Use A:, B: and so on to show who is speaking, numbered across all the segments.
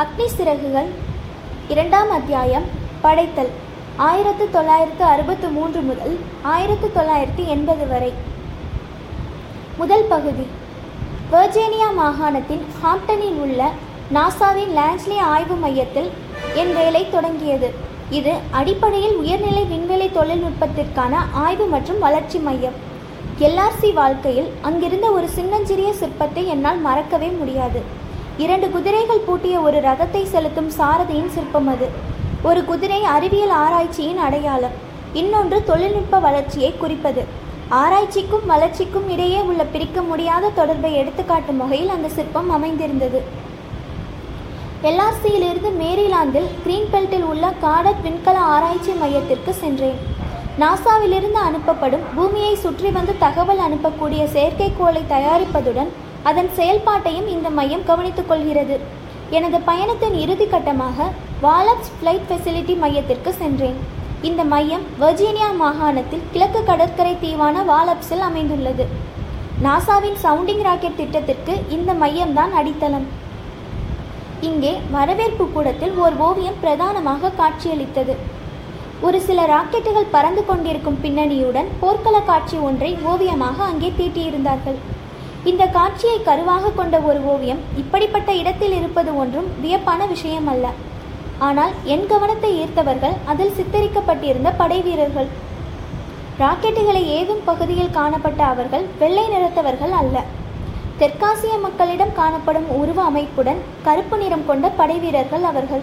A: அக்னி சிறகுகள் இரண்டாம் அத்தியாயம் படைத்தல் ஆயிரத்து தொள்ளாயிரத்து அறுபத்து மூன்று முதல் ஆயிரத்து தொள்ளாயிரத்து எண்பது வரை. முதல் பகுதி. வெர்ஜீனியா மாகாணத்தின் ஹாம்டனில் உள்ள நாசாவின் லான்ஸ்லி ஆய்வு மையத்தில் என் வேலை தொடங்கியது. இது அடிப்படையில் உயர்நிலை விண்வெளி தொழில்நுட்பத்திற்கான ஆய்வு மற்றும் வளர்ச்சி மையம். எல்ஆர்சி வாழ்க்கையில் அங்கிருந்த ஒரு சின்னஞ்சிறிய சிற்பத்தை என்னால் மறக்கவே முடியாது. இரண்டு குதிரைகள் பூட்டிய ஒரு ரதத்தை செலுத்தும் சாரதியின் சிற்பம் அது. ஒரு குதிரை அறிவியல் ஆராய்ச்சியின் அடையாளம். இன்னொன்று தொழில்நுட்ப வளர்ச்சியை குறிப்பது. ஆராய்ச்சிக்கும் வளர்ச்சிக்கும் இடையே உள்ள பிரிக்க முடியாத தொடர்பை எடுத்துக்காட்டும் வகையில் அந்த சிற்பம் அமைந்திருந்தது. எல்ஆர்சியிலிருந்து மேரிலாந்தில் கிரீன்பெல்ட்டில் உள்ள காடட் விண்கல ஆராய்ச்சி மையத்திற்கு சென்றேன். நாசாவிலிருந்து அனுப்பப்படும் பூமியை சுற்றி வந்து தகவல் அனுப்பக்கூடிய செயற்கைக்கோளை தயாரிப்பதுடன் அதன் செயல்பாட்டையும் இந்த மையம் கவனித்துக் கொள்கிறது. எனது பயணத்தின் இறுதி கட்டமாக வாலப்ஸ் ஃப்ளைட் ஃபெசிலிட்டி மையத்திற்கு சென்றேன். இந்த மையம் வர்ஜீனியா மாகாணத்தில் கிழக்கு கடற்கரை தீவான வாலப்ஸில் அமைந்துள்ளது. நாசாவின் சவுண்டிங் ராக்கெட் திட்டத்திற்கு இந்த மையம்தான் அடித்தளம். இங்கே வரவேற்பு கூடத்தில் ஓர் ஓவியம் பிரதானமாக காட்சியளித்தது. ஒரு சில ராக்கெட்டுகள் பறந்து கொண்டிருக்கும் பின்னணியுடன் போர்க்கள காட்சி ஒன்றை ஓவியமாக அங்கே தீட்டியிருந்தார்கள். இந்த காட்சியை கருவாக கொண்ட ஒரு ஓவியம் இப்படிப்பட்ட இடத்தில் இருப்பது ஒன்றும் வியப்பான விஷயம் அல்ல ஆனால் என் கவனத்தை ஈர்த்தவர்கள் அதில் சித்தரிக்கப்பட்டிருந்த படை வீரர்கள். ராக்கெட்டுகளை ஏவும் பகுதியில் காணப்பட்ட அவர்கள் வெள்ளை நிறத்தவர்கள் அல்ல. தெற்காசிய மக்களிடம் காணப்படும் உருவ அமைப்புடன் கருப்பு நிறம் கொண்ட படை வீரர்கள் அவர்கள்.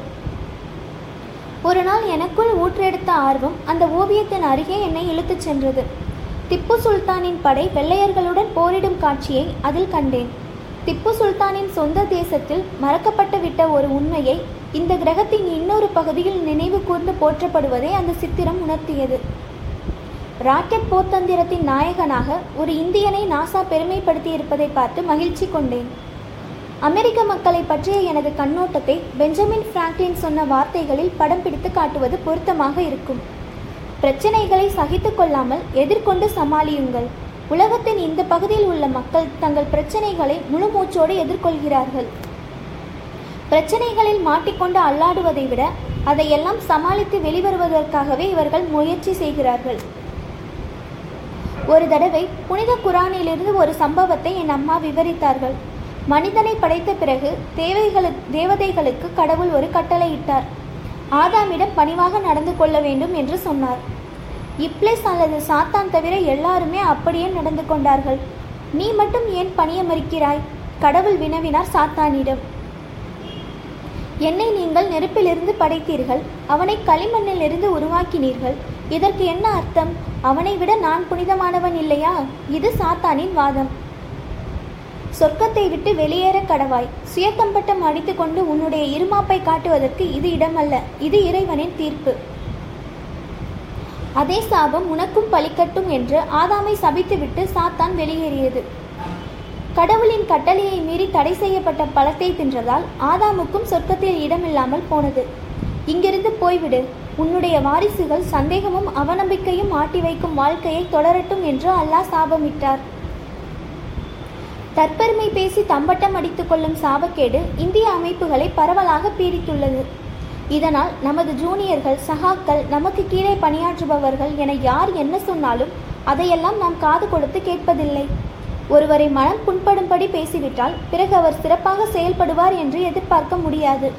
A: ஒரு நாள் எனக்குள் ஊற்றெடுத்த ஆர்வம் அந்த ஓவியத்தின் அருகே என்னை இழுத்துச் சென்றது. திப்பு சுல்தானின் படை வெள்ளையர்களுடன் போரிடும் காட்சியை அதில் கண்டேன். திப்பு சுல்தானின் சொந்த தேசத்தில் மறக்கப்பட்டுவிட்ட ஒரு உண்மையை இந்த கிரகத்தின் இன்னொரு பகுதியில் நினைவு கூர்ந்து போற்றப்படுவதை அந்த சித்திரம் உணர்த்தியது. ராக்கெட் போர்த்தந்திரத்தின் நாயகனாக ஒரு இந்தியனை நாசா பெருமைப்படுத்தி இருப்பதை பார்த்து மகிழ்ச்சி கொண்டேன். அமெரிக்க மக்களை பற்றிய எனது கண்ணோட்டத்தை பெஞ்சமின் பிராங்க்லின் சொன்ன வார்த்தைகளில் படம் பிடித்து காட்டுவது பொருத்தமாக இருக்கும். பிரச்சனைகளை சகித்து கொள்ளாமல் எதிர்கொண்டு சமாளியுங்கள். உலகத்தின் இந்த பகுதியில் உள்ள மக்கள் தங்கள் பிரச்சனைகளை முழு மூச்சோடு எதிர்கொள்கிறார்கள். பிரச்சனைகளில் மாட்டிக்கொண்டு அல்லாடுவதை விட அதையெல்லாம் சமாளித்து வெளிவருவதற்காகவே இவர்கள் முயற்சி செய்கிறார்கள். ஒரு தடவை புனித குரானிலிருந்து ஒரு சம்பவத்தை என் அம்மா விவரித்தார்கள். மனிதனை படைத்த பிறகு தேவைகளு தேவதைகளுக்கு கடவுள் ஒரு கட்டளையிட்டார் ஆதாமிடம் பணிவாக நடந்து கொள்ள வேண்டும் என்று சொன்னார். இப்ளேஸ் அல்லது சாத்தான் தவிர எல்லாருமே அப்படியே நடந்து கொண்டார்கள். நீ மட்டும் ஏன் பணிய மறுக்கிறாய் கடவுள் வினவினார் சாத்தானிடம். என்னை நீங்கள் நெருப்பிலிருந்து படைத்தீர்கள் அவனை களிமண்ணிலிருந்து உருவாக்கினீர்கள் இதற்கு என்ன அர்த்தம்? அவனை விட நான் புனிதமானவன் இல்லையா? இது சாத்தானின் வாதம். சொர்க்கத்தை விட்டு வெளியேற கடவாய். சுயத்தம்பட்டம் அடித்துக்கொண்டு உன்னுடைய இருமாப்பை காட்டுவதற்கு இது இடமல்ல. இது இறைவனின் தீர்ப்பு. அதே சாபம் உனக்கும் பலிக்கட்டும் என்று ஆதாமை சபித்துவிட்டு சாத்தான் வெளியேறியது. கடவுளின் கட்டளையை மீறி தடை செய்யப்பட்ட பழத்தை தின்றதால் ஆதாமுக்கும் சொர்க்கத்தில் இடமில்லாமல் போனது. இங்கிருந்து போய்விடு. உன்னுடைய வாரிசுகள் சந்தேகமும் அவநம்பிக்கையும் ஆட்டி வைக்கும் வாழ்க்கையை தொடரட்டும் என்று அல்லாஹ் சாபமிட்டார். தற்பெருமை பேசி தம்பட்டம் அடித்துக் கொள்ளும் சாபக்கேடு இந்திய அமைப்புகளை பரவலாக பீடித்துள்ளது. இதனால் நமது ஜூனியர்கள் சகாக்கள் நமக்கு கீழே பணியாற்றுபவர்கள் என யார் என்ன சொன்னாலும் அதையெல்லாம் நாம் காது கொடுத்து கேட்பதில்லை. ஒருவரை மனம் புண்படும்படி பேசிவிட்டால் பிறகு அவர் சிறப்பாக செயல்படுவார் என்று எதிர்பார்க்க முடியாது.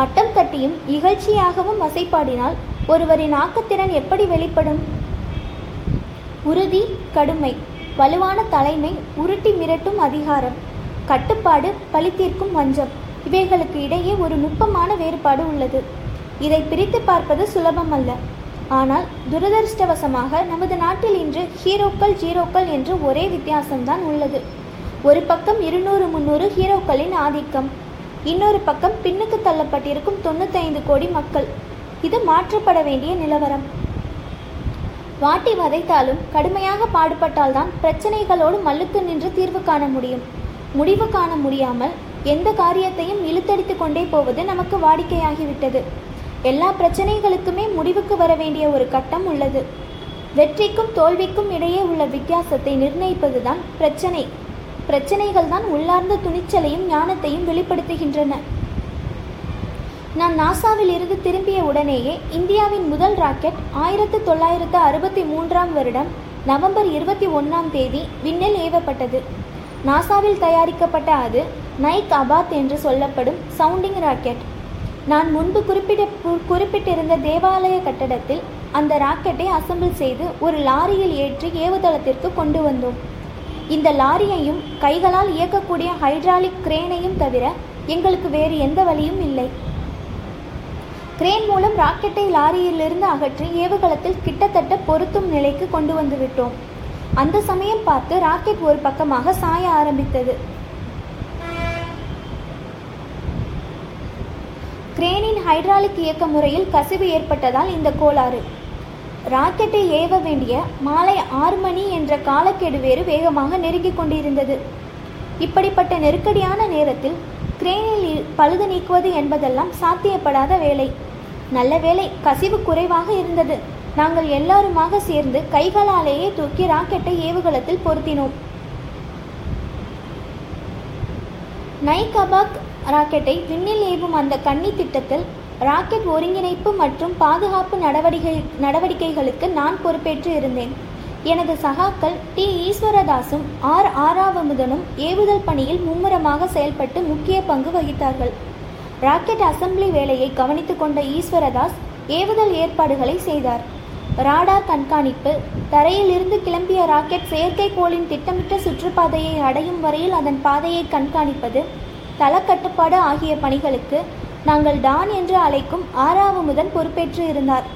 A: மட்டம் தட்டியும் இகழ்ச்சியாகவும் வசைப்பாடினால் ஒருவரின் ஆக்கத்திறன் எப்படி வெளிப்படும்? உறுதி கடுமை. வலுவான தலைமை உருட்டி மிரட்டும் அதிகாரம். கட்டுப்பாடு பழித்தீர்க்கும் வஞ்சம். இவைகளுக்கு இடையே ஒரு நுட்பமான வேறுபாடு உள்ளது. இதை பிரித்து பார்ப்பது சுலபம் அல்ல ஆனால் துரதிருஷ்டவசமாக நமது நாட்டில் இன்று ஹீரோக்கள் ஜீரோக்கள் என்று ஒரே வித்தியாசம்தான் உள்ளது. ஒரு பக்கம் இருநூறு முன்னூறு ஹீரோக்களின் ஆதிக்கம். இன்னொரு பக்கம் பின்னுக்கு தள்ளப்பட்டிருக்கும் தொண்ணூத்தைந்து கோடி மக்கள். இது மாற்றப்பட வேண்டிய நிலவரம். வாட்டி வதைத்தாலும் கடுமையாக பாடுபட்டால்தான் பிரச்சனைகளோடு மல்லுக்கு நின்று தீர்வு காண முடியும். முடிவு காண முடியாமல் எந்த காரியத்தையும் இழுத்தடித்து கொண்டே போவது நமக்கு வாடிக்கையாகிவிட்டது. எல்லா பிரச்சனைகளுக்குமே முடிவுக்கு வர வேண்டிய ஒரு கட்டம் உள்ளது. வெற்றிக்கும் தோல்விக்கும் இடையே உள்ள வித்தியாசத்தை நிர்ணயிப்பதுதான் பிரச்சனை. பிரச்சனைகள் தான் உள்ளார்ந்த துணிச்சலையும் ஞானத்தையும் வெளிப்படுத்துகின்றன. நான் நாசாவில் இருந்து திரும்பிய உடனேயே இந்தியாவின் முதல் ராக்கெட் ஆயிரத்து தொள்ளாயிரத்து அறுபத்தி மூன்றாம் வருடம் நவம்பர் இருபத்தி ஒன்றாம் தேதி விண்ணில் ஏவப்பட்டது. நாசாவில் தயாரிக்கப்பட்ட அது நைக் அபாத் என்று சொல்லப்படும் சவுண்டிங் ராக்கெட். நான் முன்பு குறிப்பிட்ட குறிப்பிட்டிருந்த தேவாலய கட்டடத்தில் அந்த ராக்கெட்டை அசம்பிள் செய்து ஒரு லாரியில் ஏற்றி ஏவுதளத்திற்கு கொண்டு வந்தோம். இந்த லாரியையும் கைகளால் இயக்கக்கூடிய ஹைட்ராலிக் கிரேனையும் தவிர எங்களுக்கு வேறு எந்த வழியும் இல்லை. கிரேன் மூலம் ராக்கெட்டை லாரியிலிருந்து அகற்றி ஏவுகலத்தில் கிட்டத்தட்ட பொருத்தும் நிலைக்கு கொண்டு வந்து விட்டோம். அந்த சமயம் பார்த்து ராக்கெட் ஒரு பக்கமாக சாய ஆரம்பித்தது. கிரேனின் ஹைட்ராலிக் இயக்க முறையில் கசிவு ஏற்பட்டதால் இந்த கோளாறு. ராக்கெட்டை ஏவ வேண்டிய மாலை ஆறு மணி என்ற காலக்கெடு வேறு வேகமாக நெருங்கிக் கொண்டிருந்தது. இப்படிப்பட்ட நெருக்கடியான நேரத்தில் கிரேனில் பழுது நீக்குவது என்பதெல்லாம் சாத்தியப்படாத வேலை. நல்ல வேலை கசிவு குறைவாக இருந்தது. நாங்கள் எல்லாருமாக சேர்ந்து கைகளாலேயே தூக்கி ராக்கெட்டை ஏவுகலத்தில் பொருத்தினோம். நைகபாக் ராக்கெட்டை விண்ணில் ஏவும் அந்த கண்ணி திட்டத்தில் ராக்கெட் ஒருங்கிணைப்பு மற்றும் பாதுகாப்பு நடவடிக்கை நடவடிக்கைகளுக்கு நான் பொறுப்பேற்று இருந்தேன். எனது சகாக்கள் டி. ஈஸ்வரதாசும் ஆர். ஆராவமுதனும் ஏவுதல் பணியில் மும்முரமாக செயல்பட்டு முக்கிய பங்கு வகித்தார்கள். ராக்கெட் அசம்பிளி வேலையை கவனித்துக் கொண்ட ஈஸ்வரதாஸ் ஏவுதல் ஏற்பாடுகளை செய்தார். ராடார் கண்காணிப்பு தரையில் இருந்து கிளம்பிய ராக்கெட் செயற்கைக்கோளின் திட்டமிட்ட சுற்றுப்பாதையை அடையும் வரையில் அதன் பாதையை கண்காணிப்பது தளக்கட்டுப்பாடு ஆகிய பணிகளுக்கு நாங்கள் டான் என்று அழைக்கும் ஆறாவமுதன் பொறுப்பேற்று இருந்தார்.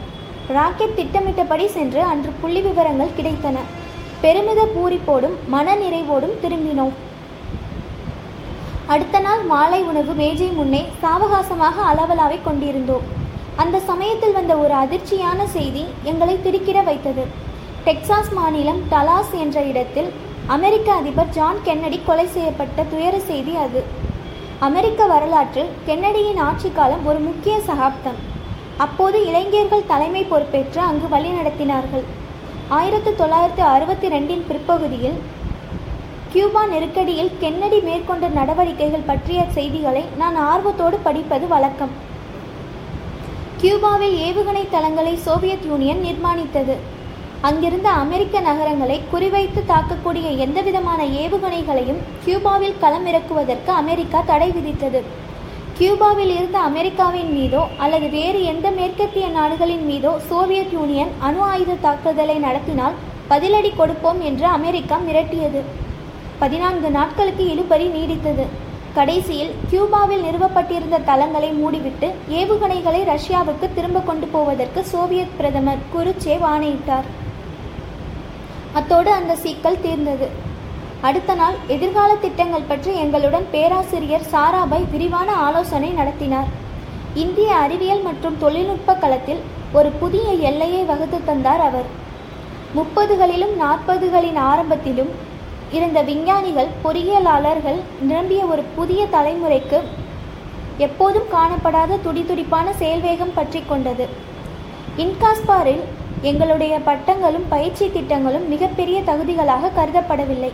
A: ராக்கெட் திட்டமிட்டபடி சென்று அன்று புள்ளி விவரங்கள் கிடைத்தன. பெருமித பூரிப்போடும் மன நிறைவோடும் திரும்பினோம். அடுத்த நாள் மாலை உணவு மேஜை முன்னே சாவகாசமாக அளவலாவை கொண்டிருந்தோம். அந்த சமயத்தில் வந்த ஒரு அதிர்ச்சியான செய்தி எங்களை திடுக்கிட வைத்தது. டெக்சாஸ் மாநிலம் டலாஸ் என்ற இடத்தில் அமெரிக்க அதிபர் ஜான் கென்னடி கொலை செய்யப்பட்ட துயர செய்தி அது. அமெரிக்க வரலாற்றில் கென்னடியின் ஆட்சி காலம் ஒரு முக்கிய சகாப்தம். அப்போது இளைஞர்கள் தலைமை பொறுப்பேற்று அங்கு வழிநடத்தினார்கள். ஆயிரத்து தொள்ளாயிரத்து அறுபத்தி ரெண்டின் பிற்பகுதியில் கியூபா நெருக்கடியில் கென்னடி மேற்கொண்ட நடவடிக்கைகள் பற்றிய செய்திகளை நான் ஆர்வத்தோடு படிப்பது வழக்கம். கியூபாவில் ஏவுகணை தளங்களை சோவியத் யூனியன் நிர்மாணித்தது. அங்கிருந்த அமெரிக்க நகரங்களை குறிவைத்து தாக்கக்கூடிய எந்தவிதமான ஏவுகணைகளையும் கியூபாவில் களமிறக்குவதற்கு அமெரிக்கா தடை விதித்தது. கியூபாவில் இருந்த அமெரிக்காவின் மீதோ அல்லது வேறு எந்த மேற்கத்திய நாடுகளின் மீதோ சோவியத் யூனியன் அணு ஆயுத தாக்குதலை நடத்தினால் பதிலடி கொடுப்போம் என்று அமெரிக்கா மிரட்டியது. பதினான்கு நாட்களுக்கு இழுபறி நீடித்தது. கடைசியில் கியூபாவில் நிறுவப்பட்டிருந்த தளங்களை மூடிவிட்டு ஏவுகணைகளை ரஷ்யாவுக்கு திரும்ப கொண்டு போவதற்கு சோவியத் பிரதமர் குருச்சேவ் ஆணையிட்டார். அத்தோடு அந்த சிக்கல் தீர்ந்தது. அடுத்த நாள் எதிர்கால திட்டங்கள் பற்றி எங்களுடன் பேராசிரியர் சாராபாய் விரிவான ஆலோசனை நடத்தினார். இந்திய அறிவியல் மற்றும் தொழில்நுட்ப களத்தில் ஒரு புதிய எல்லையை வகுத்து தந்தார் அவர். முப்பதுகளிலும் நாற்பதுகளின் ஆரம்பத்திலும் இருந்த விஞ்ஞானிகள் பொறியியலாளர்கள் நிரம்பிய ஒரு புதிய தலைமுறைக்கு எப்போதும் காணப்படாத துடிதுடிப்பான செயல்வேகம் பற்றி கொண்டது. இன்காஸ்பாரில் எங்களுடைய பட்டங்களும் பயிற்சி திட்டங்களும் மிகப்பெரிய தகுதிகளாக கருதப்படவில்லை.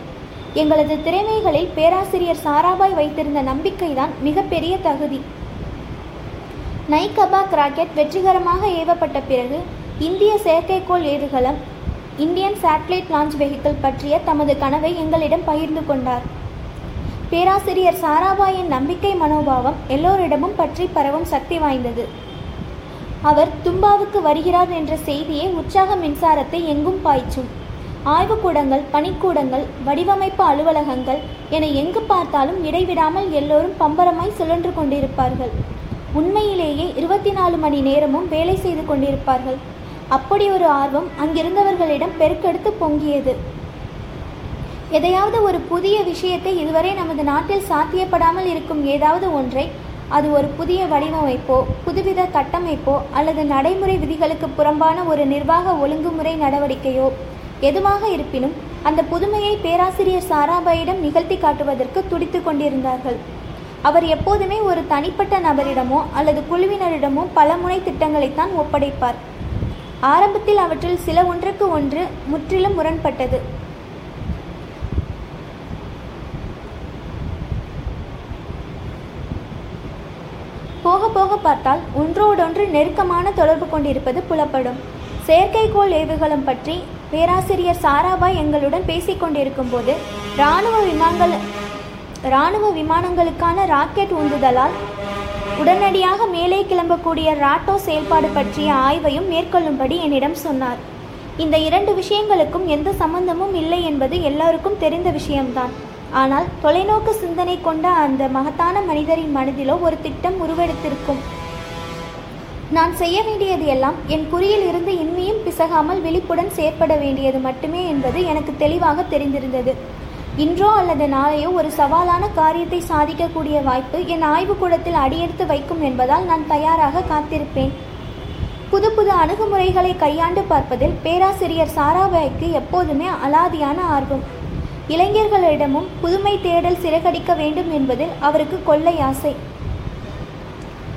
A: எங்களது திறமைகளில் பேராசிரியர் சாராபாய் வைத்திருந்த நம்பிக்கைதான் மிகப்பெரிய தகுதி. நைகபாக் ராக்கெட் வெற்றிகரமாக ஏவப்பட்ட பிறகு இந்திய செயற்கைக்கோள் ஏவுகலம் இந்தியன் சேட்டலைட் லான்ச் வெஹிக்கிள் பற்றிய தமது கனவை எங்களிடம் பகிர்ந்து கொண்டார். பேராசிரியர் சாராபாயின் நம்பிக்கை மனோபாவம் எல்லோரிடமும் பற்றி பரவும் சக்தி வாய்ந்தது. அவர் தும்பாவுக்கு வருகிறார் என்ற செய்தியே உற்சாக மின்சாரத்தை எங்கும் பாய்ச்சும். ஆய்வுக்கூடங்கள் பணிக்கூடங்கள் வடிவமைப்பு அலுவலகங்கள் என எங்கு பார்த்தாலும் இடைவிடாமல் எல்லோரும் பம்பரமாய் சுழன்று கொண்டிருப்பார்கள். உண்மையிலேயே இருபத்தி நாலு மணி நேரமும் வேலை செய்து கொண்டிருப்பார்கள். அப்படி ஒரு ஆர்வம் அங்கிருந்தவர்களிடம் பெருக்கெடுத்து பொங்கியது. எதையாவது ஒரு புதிய விஷயத்தை இதுவரை நமது நாட்டில் சாத்தியப்படாமல் இருக்கும் ஏதாவது ஒன்றை அது ஒரு புதிய வடிவமைப்போ புதுவித கட்டமைப்போ அல்லது நடைமுறை விதிகளுக்கு புறம்பான ஒரு நிர்வாக ஒழுங்குமுறை நடவடிக்கையோ எதுவாக இருப்பினும் அந்த புதுமையை பேராசிரியர் சாராபாயிடம் நிகழ்த்தி காட்டுவதற்கு துடித்து கொண்டிருந்தார்கள். அவர் எப்போதுமே ஒரு தனிப்பட்ட நபரிடமோ அல்லது குழுவினரிடமோ பல முனை திட்டங்களைத்தான் ஒப்படைப்பார். ஆரம்பத்தில் அவற்றில் சில ஒன்றுக்கு ஒன்று முற்றிலும் முரண்பட்டது. போக போக பார்த்தால் ஒன்றோடொன்று நெருக்கமான தொடர்பு கொண்டிருப்பது புலப்படும். செயற்கைக்கோள் ஏவுகலம் பற்றி பேராசிரியர் சாராபாய் எங்களுடன் பேசிக் கொண்டிருக்கும்போது இராணுவ விமானங்கள் இராணுவ விமானங்களுக்கான ராக்கெட் உந்துதலால் உடனடியாக மேலே கிளம்பக்கூடிய ராட்டோ செயல்பாடு பற்றிய ஆய்வையும் மேற்கொள்ளும்படி என்னிடம் சொன்னார். இந்த இரண்டு விஷயங்களுக்கும் எந்த சம்பந்தமும் இல்லை என்பது எல்லாருக்கும் தெரிந்த விஷயம்தான். ஆனால் தொலைநோக்கு சிந்தனை கொண்ட அந்த மகத்தான மனிதரின் மனதிலோ ஒரு திட்டம் உருவெடுத்திருக்கும். நான் செய்ய வேண்டியது எல்லாம் என் குறியில் இருந்து இன்மையும் பிசகாமல் விழிப்புடன் செயற்பட வேண்டியது மட்டுமே என்பது எனக்கு தெளிவாக தெரிந்திருந்தது. இன்றோ அல்லது நாளையோ ஒரு சவாலான காரியத்தை சாதிக்கக்கூடிய வாய்ப்பு என் ஆய்வுக்கூடத்தில் அடியெடுத்து வைக்கும் என்பதால் நான் தயாராக காத்திருப்பேன். புது புது அணுகுமுறைகளை கையாண்டு பார்ப்பதில் பேராசிரியர் சாராபாய்க்கு எப்போதுமே அலாதியான ஆர்வம். இளைஞர்களிடமும் புதுமை தேடல் சிறகடிக்க வேண்டும் என்பதில் அவருக்கு கொள்ளை ஆசை.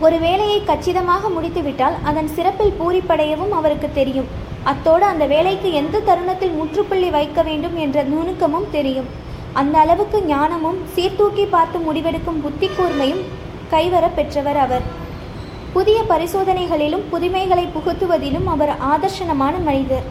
A: ஒரு வேலையை கச்சிதமாக முடித்துவிட்டால் அதன் சிறப்பில் பூரிப்படையவும் அவருக்கு தெரியும். அத்தோடு அந்த வேலைக்கு எந்த தருணத்தில் முற்றுப்புள்ளி வைக்க வேண்டும் என்ற நுணுக்கமும் தெரியும். அந்த அளவுக்கு ஞானமும் சீர்தூக்கி பார்த்து முடிவெடுக்கும் புத்தி கூர்மையும் கைவர பெற்றவர் அவர். புதிய பரிசோதனைகளிலும் புதுமைகளை புகுத்துவதிலும் அவர் ஆதர்ஷனமான மனிதர்.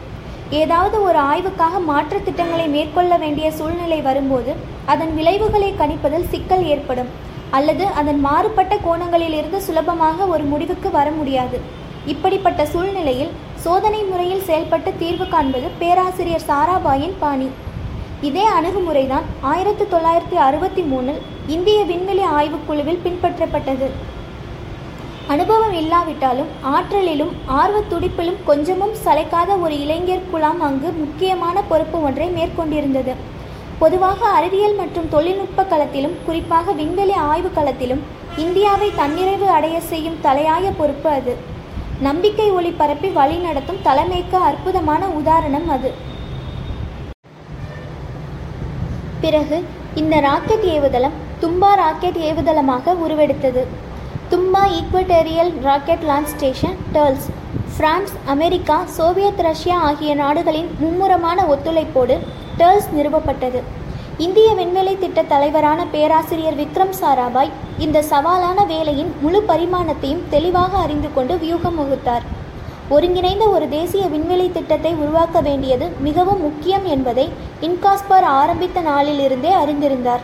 A: ஏதாவது ஒரு ஆய்வுக்காக மாற்று திட்டங்களை மேற்கொள்ள வேண்டிய சூழ்நிலை வரும்போது அதன் விளைவுகளை கணிப்பதில் சிக்கல் ஏற்படும். அல்லது அதன் மாறுபட்ட கோணங்களிலிருந்து சுலபமாக ஒரு முடிவுக்கு வர முடியாது. இப்படிப்பட்ட சூழ்நிலையில் சோதனை முறையில் செயல்பட்டு தீர்வு காண்பது பேராசிரியர் சாராபாயின் பாணி. இதே அணுகுமுறைதான் ஆயிரத்தி தொள்ளாயிரத்தி அறுபத்தி மூணில் இந்திய விண்வெளி ஆய்வுக்குழுவில் பின்பற்றப்பட்டது. அனுபவம் இல்லாவிட்டாலும் ஆற்றலிலும் ஆர்வத் துடிப்பிலும் கொஞ்சமும் சளைக்காத ஒரு இளைஞர் குழாம் அங்கு முக்கியமான பொறுப்பு ஒன்றை மேற்கொண்டிருந்தது. பொதுவாக அறிவியல் மற்றும் தொழில்நுட்ப களத்திலும் குறிப்பாக விண்வெளி ஆய்வு களத்திலும் இந்தியாவை தன்னிறைவு அடைய செய்யும் தலையாய பொறுப்பு அது. நம்பிக்கை ஒளி பரப்பி வழிநடத்தும் தலைமைக்கு அற்புதமான உதாரணம் அது. பிறகு இந்த ராக்கெட் ஏவுதளம் தும்பா ராக்கெட் ஏவுதளமாக உருவெடுத்தது. Thumba equatorial rocket launch station TERLS. France America Soviet Russia ஆகிய நாடுகளின் மும்முரமான ஒத்துழைப்போடு டர்ல்ஸ் நிறுவப்பட்டது. இந்திய விண்வெளி திட்ட தலைவரான பேராசிரியர் விக்ரம் சாராபாய் இந்த சவாலான வேலையின் முழு பரிமாணத்தையும் தெளிவாக அறிந்து கொண்டு வியூகம் வகுத்தார். ஒருங்கிணைந்த ஒரு தேசிய விண்வெளி திட்டத்தை உருவாக்க வேண்டியது மிகவும் முக்கியம் என்பதை இன்காஸ்பர் ஆரம்பித்த நாளிலிருந்தே அறிந்திருந்தார்.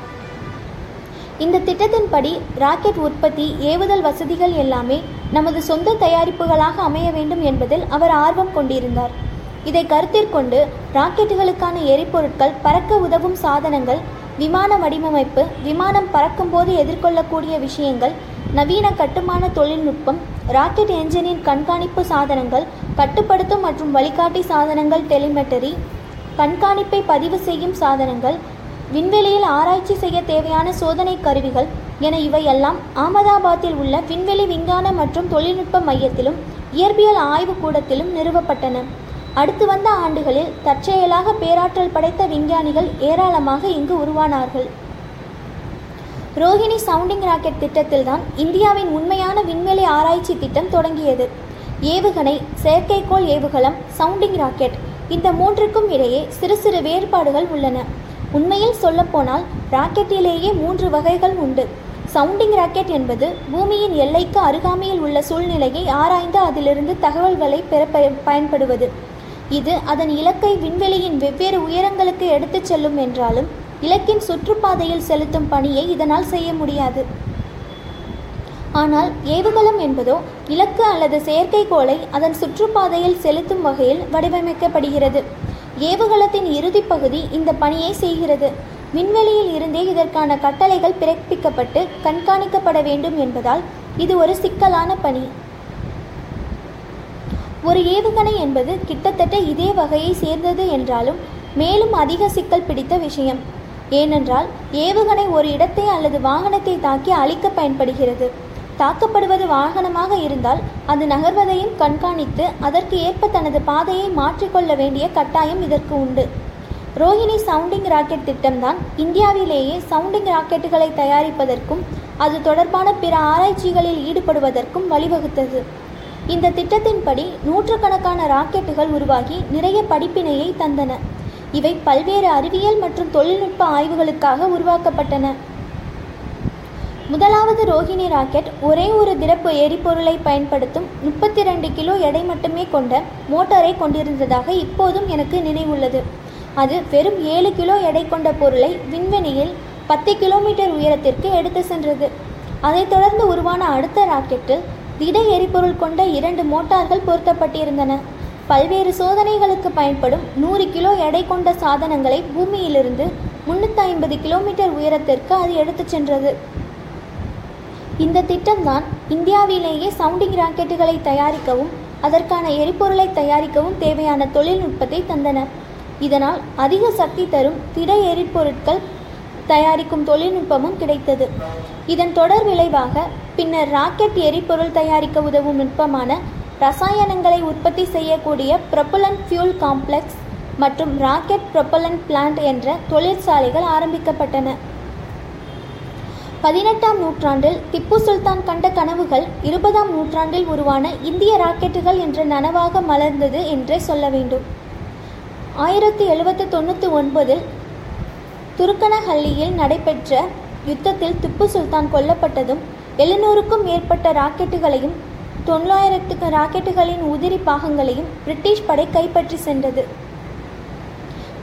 A: இந்த திட்டத்தின்படி ராக்கெட் உற்பத்தி ஏவுதல் வசதிகள் எல்லாமே நமது சொந்த தயாரிப்புகளாக அமைய வேண்டும் என்பதில் அவர் ஆர்வம் கொண்டிருந்தார். இதை கருத்திற்கொண்டு ராக்கெட்டுகளுக்கான எரிபொருட்கள் பறக்க உதவும் சாதனங்கள் விமான வடிவமைப்பு விமானம் பறக்கும்போது எதிர்கொள்ளக்கூடிய விஷயங்கள் நவீன கட்டுமான தொழில்நுட்பம் ராக்கெட் என்ஜினின் கண்காணிப்பு சாதனங்கள் கட்டுப்படுத்தும் மற்றும் வழிகாட்டி சாதனங்கள் டெலிமெட்டரி கண்காணிப்பை பதிவு செய்யும் சாதனங்கள் விண்வெளியில் ஆராய்ச்சி செய்ய தேவையான சோதனை கருவிகள் என இவையெல்லாம் அகமதாபாத்தில் உள்ள விண்வெளி விஞ்ஞான மற்றும் தொழில்நுட்ப மையத்திலும் இயற்பியல் ஆய்வுக்கூடத்திலும் நிறுவப்பட்டன. அடுத்து வந்த ஆண்டுகளில் தற்செயலாக பேராற்றல் படைத்த விஞ்ஞானிகள் ஏராளமாக இங்கு உருவானார்கள். ரோஹிணி சவுண்டிங் ராக்கெட் திட்டத்தில்தான் இந்தியாவின் உண்மையான விண்வெளி ஆராய்ச்சி திட்டம் தொடங்கியது. ஏவுகணை செயற்கைக்கோள் ஏவுகலம் சவுண்டிங் ராக்கெட் இந்த மூன்றுக்கும் இடையே சிறு சிறு வேறுபாடுகள் உள்ளன. உண்மையில் சொல்லப்போனால் ராக்கெட்டிலேயே மூன்று வகைகள் உண்டு. சவுண்டிங் ராக்கெட் என்பது பூமியின் எல்லைக்கு அருகாமையில் உள்ள சூழ்நிலையை ஆராய்ந்து அதிலிருந்து தகவல்களை பெற பயன்படுவது. இது அதன் இலக்கை விண்வெளியின் வெவ்வேறு உயரங்களுக்கு எடுத்துச் செல்லும் என்றாலும் இலக்கின் சுற்றுப்பாதையில் செலுத்தும் பணியை இதனால் செய்ய முடியாது. ஆனால் ஏவுகலம் என்பதோ இலக்கு அல்லது செயற்கைக்கோளை அதன் சுற்றுப்பாதையில் செலுத்தும் வகையில் வடிவமைக்கப்படுகிறது. ஏவுகலத்தின் இறுதிப் பகுதி இந்த பணியை செய்கிறது. விண்வெளியில் இருந்தே இதற்கான கட்டளைகள் பிறப்பிக்கப்பட்டு கண்காணிக்கப்பட வேண்டும் என்பதால் இது ஒரு சிக்கலான பணி. ஒரு ஏவுகணை என்பது கிட்டத்தட்ட இதே வகையை சேர்ந்தது என்றாலும் மேலும் அதிக சிக்கல் பிடித்த விஷயம். ஏனென்றால் ஏவுகணை ஒரு இடத்தை அல்லது வாகனத்தை தாக்கி அழிக்க பயன்படுகிறது. தாக்கப்படுவது வாகனமாக இருந்தால் அது நகர்வதையும் கண்காணித்து அதற்கு ஏற்ப தனது பாதையை மாற்றிக்கொள்ள வேண்டிய கட்டாயம் இதற்கு உண்டு. ரோஹிணி சவுண்டிங் ராக்கெட் திட்டம்தான். இந்தியாவிலேயே சவுண்டிங் ராக்கெட்டுகளை தயாரிப்பதற்கும் அது தொடர்பான பிற ஆராய்ச்சிகளில் ஈடுபடுவதற்கும் வழிவகுத்தது. இந்த திட்டத்தின்படி நூற்றுக்கணக்கான ராக்கெட்டுகள் உருவாகி நிறைய படிப்பினையை தந்தன. இவை பல்வேறு அறிவியல் மற்றும் தொழில்நுட்ப ஆய்வுகளுக்காக உருவாக்கப்பட்டன. முதலாவது ரோஹிணி ராக்கெட் ஒரே ஒரு திறப்பு எரிபொருளை பயன்படுத்தும் முப்பத்தி ரெண்டு கிலோ எடை மட்டுமே கொண்ட மோட்டாரை கொண்டிருந்ததாக இப்போதும் எனக்கு நினைவுள்ளது. அது வெறும் ஏழு கிலோ எடை கொண்ட பொருளை விண்வெளியில் பத்து கிலோமீட்டர் உயரத்திற்கு எடுத்து சென்றது. அதைத் தொடர்ந்து உருவான அடுத்த ராக்கெட்டில் திட எரிபொருள் கொண்ட இரண்டு மோட்டார்கள் பொருத்தப்பட்டிருந்தன. பல்வேறு சோதனைகளுக்கு பயன்படும் நூறு கிலோ எடை கொண்ட சாதனங்களை பூமியிலிருந்து முன்னூற்றி ஐம்பது கிலோமீட்டர் உயரத்திற்கு அது எடுத்துச் சென்றது. இந்த திட்டம்தான் இந்தியாவிலேயே சவுண்டிங் ராக்கெட்டுகளை தயாரிக்கவும் அதற்கான எரிபொருளை தயாரிக்கவும் தேவையான தொழில்நுட்பத்தை தந்தன. இதனால் அதிக சக்தி தரும் திட எரிபொருட்கள் தயாரிக்கும் தொழில்நுட்பமும் கிடைத்தது. இதன் தொடர் விளைவாக பின்னர் ராக்கெட் எரிபொருள் தயாரிக்க உதவும் நுட்பமான ரசாயனங்களை உற்பத்தி செய்யக்கூடிய ப்ரொப்பலண்ட் ஃபியூல் காம்ப்ளெக்ஸ் மற்றும் ராக்கெட் ப்ரொப்பலண்ட் பிளான்ட் என்ற தொழிற்சாலைகள் ஆரம்பிக்கப்பட்டன. பதினெட்டாம் நூற்றாண்டில் திப்பு சுல்தான் கண்ட கனவுகள் இருபதாம் நூற்றாண்டில் உருவான இந்திய ராக்கெட்டுகள் என்ற நனவாக மலர்ந்தது என்றே சொல்ல வேண்டும். ஆயிரத்தி எழுபத்து தொண்ணூற்றி ஒன்பதில் துருக்கனஹள்ளியில் நடைபெற்ற யுத்தத்தில் திப்பு சுல்தான் கொல்லப்பட்டதும் எழுநூறுக்கும் மேற்பட்ட ராக்கெட்டுகளையும் தொள்ளாயிரத்துக்கு ராக்கெட்டுகளின் உதிரி பாகங்களையும் பிரிட்டிஷ் படை கைப்பற்றி சென்றது.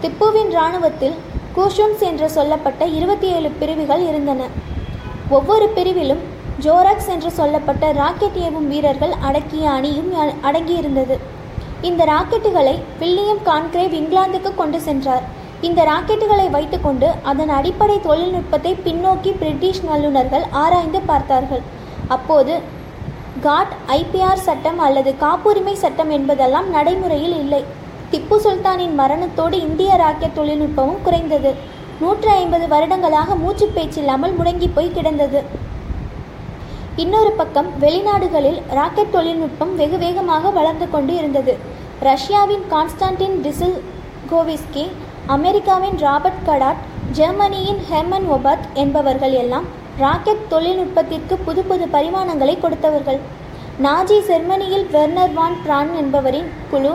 A: திப்புவின் இராணுவத்தில் கூஷூன்ஸ் என்று சொல்லப்பட்ட இருபத்தி ஏழு பிரிவுகள் இருந்தன. ஒவ்வொரு பிரிவிலும் ஜோராக்ஸ் என்று சொல்லப்பட்ட ராக்கெட் ஏவும் வீரர்கள் அடக்கிய அணியும் அ- அடங்கியிருந்தது. இந்த ராக்கெட்டுகளை வில்லியம் கான்கிரேவ் இங்கிலாந்துக்கு கொண்டு சென்றார். இந்த ராக்கெட்டுகளை வைத்துக்கொண்டு அதன் அடிப்படை தொழில்நுட்பத்தை பின்னோக்கி பிரிட்டிஷ் வல்லுநர்கள் ஆராய்ந்து பார்த்தார்கள். அப்போது காட் ஐபிஆர் சட்டம் அல்லது காப்புரிமை சட்டம் என்பதெல்லாம் நடைமுறையில் இல்லை. திப்பு சுல்தானின் மரணத்தோடு இந்திய ராக்கெட் தொழில்நுட்பமும் குறைந்தது. நூற்றி ஐம்பது வருடங்களாக மூச்சு பேச்சில்லாமல் முடங்கி போய் கிடந்தது. இன்னொரு பக்கம் வெளிநாடுகளில் ராக்கெட் தொழில்நுட்பம் வெகு வேகமாக வளர்ந்து கொண்டு இருந்தது. ரஷ்யாவின் கான்ஸ்டான்டின் டிசில் கோவிஸ்கி அமெரிக்காவின் ராபர்ட் கடாட் ஜெர்மனியின் ஹெர்மன் ஒபர்ட் என்பவர்கள் எல்லாம் ராக்கெட் தொழில்நுட்பத்திற்கு புது புது பரிமாணங்களை கொடுத்தவர்கள். நாஜி ஜெர்மனியில் வெர்னர் வான் பிரான் என்பவரின் குழு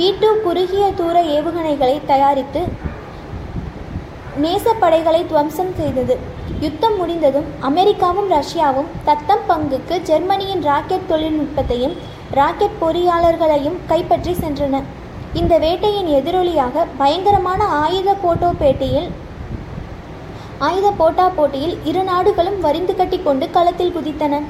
A: வீட்டு குறுகிய தூர ஏவுகணைகளை தயாரித்து நேசப்படைகளை துவம்சம் செய்தது. யுத்தம் முடிந்ததும் அமெரிக்காவும் ரஷ்யாவும் தத்தம் பங்குக்கு ஜெர்மனியின் ராக்கெட் தொழில்நுட்பத்தையும் ராக்கெட் பொறியாளர்களையும் கைப்பற்றி சென்றன. இந்த வேட்டையின் எதிரொலியாக பயங்கரமான ஆயுத போட்டோ பேட்டியில் ஆயுத போட்டா போட்டியில் இரு நாடுகளும் வரிந்து கட்டி கொண்டு களத்தில் குதித்தன.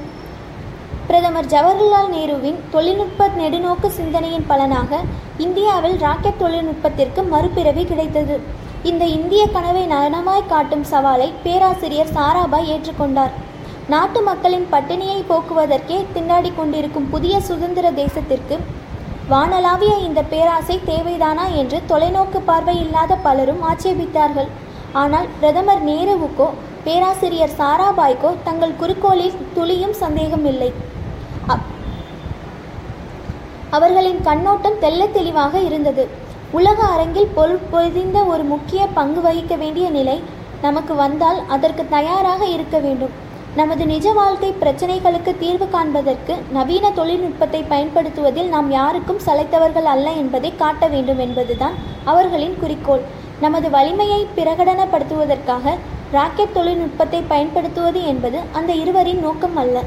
A: பிரதமர் ஜவஹர்லால் நேருவின் தொழில்நுட்ப நெடுநோக்கு சிந்தனையின் பலனாக இந்தியாவில் ராக்கெட் தொழில்நுட்பத்திற்கு மறுபிறவி கிடைத்தது. இந்த இந்திய கனவை நனமாய் காட்டும் சவாலை பேராசிரியர் சாராபாய் ஏற்றுக்கொண்டார். நாட்டு மக்களின் பட்டினியை போக்குவதற்கே திண்டாடி கொண்டிருக்கும் புதிய சுதந்திர தேசத்திற்கு வானளாவிய இந்த பேராசை தேவைதானா என்று தொலைநோக்கு பார்வை இல்லாத பலரும் ஆட்சேபித்தார்கள். ஆனால் பிரதமர் நேருவுக்கோ பேராசிரியர் சாராபாய்க்கோ தங்கள் குறிக்கோளில் துளியும் சந்தேகமில்லை அ- அவர்களின் கண்ணோட்டம் தெல்ல தெளிவாக இருந்தது. உலக அரங்கில் பொருள் பொதிந்த ஒரு முக்கிய பங்கு வகிக்க வேண்டிய நிலை நமக்கு வந்தால் அதற்கு தயாராக இருக்க வேண்டும். நமது நிஜ வாழ்க்கை பிரச்சனைகளுக்கு தீர்வு காண்பதற்கு நவீன தொழில்நுட்பத்தை பயன்படுத்துவதில் நாம் யாருக்கும் சளைத்தவர்கள் அல்ல என்பதை காட்ட வேண்டும் என்பதுதான் அவர்களின் குறிக்கோள். நமது வலிமையை பிரகடனப்படுத்துவதற்காக ராக்கெட் தொழில்நுட்பத்தை பயன்படுத்துவது என்பது அந்த இருவரின் நோக்கம் அல்ல.